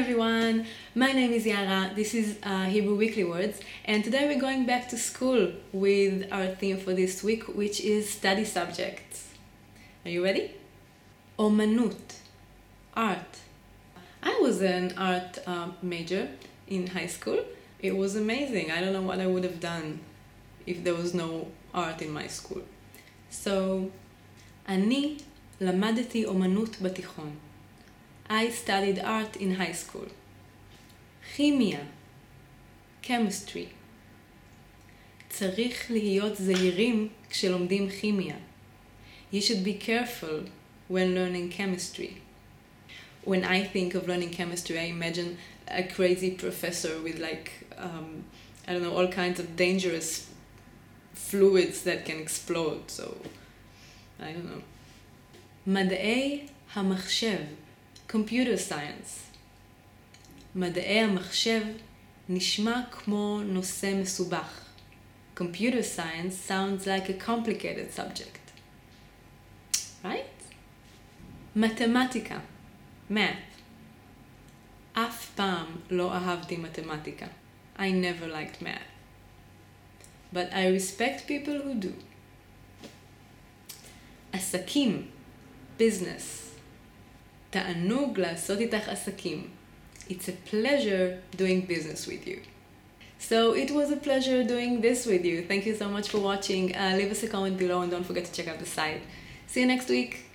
everyone, my name is Yaara, this is uh, Hebrew Weekly Words, and today we're going back to school with our theme for this week, which is study subjects. Are you ready? Omanut, art. I was an art uh, major in high school. It was amazing. I don't know what I would have done if there was no art in my school. So, אני למדתי אומנות בתיכון. I studied art in high school. כימיה, chemistry. צריך להיות זהירים כשלומדים כימיה. You should be careful when learning chemistry. When I think of learning chemistry, I imagine a crazy professor with like, um, I don't know, all kinds of dangerous fluids that can explode, so I don't know. מדעי המחשב Computer Science. מדעי המחשב נשמע כמו נושא מסובך. Computer Science sounds like a complicated subject. Right? מתמטיקה. Math. אף פעם לא אהבתי מתמטיקה. I never liked math. But I respect people who do. עסקים. Business. תענוג לעשות איתך עסקים. It's a pleasure doing business with you. So it was a pleasure doing this with you. Thank you so much for watching. Uh, leave us a comment below and don't forget to check out the site. See you next week.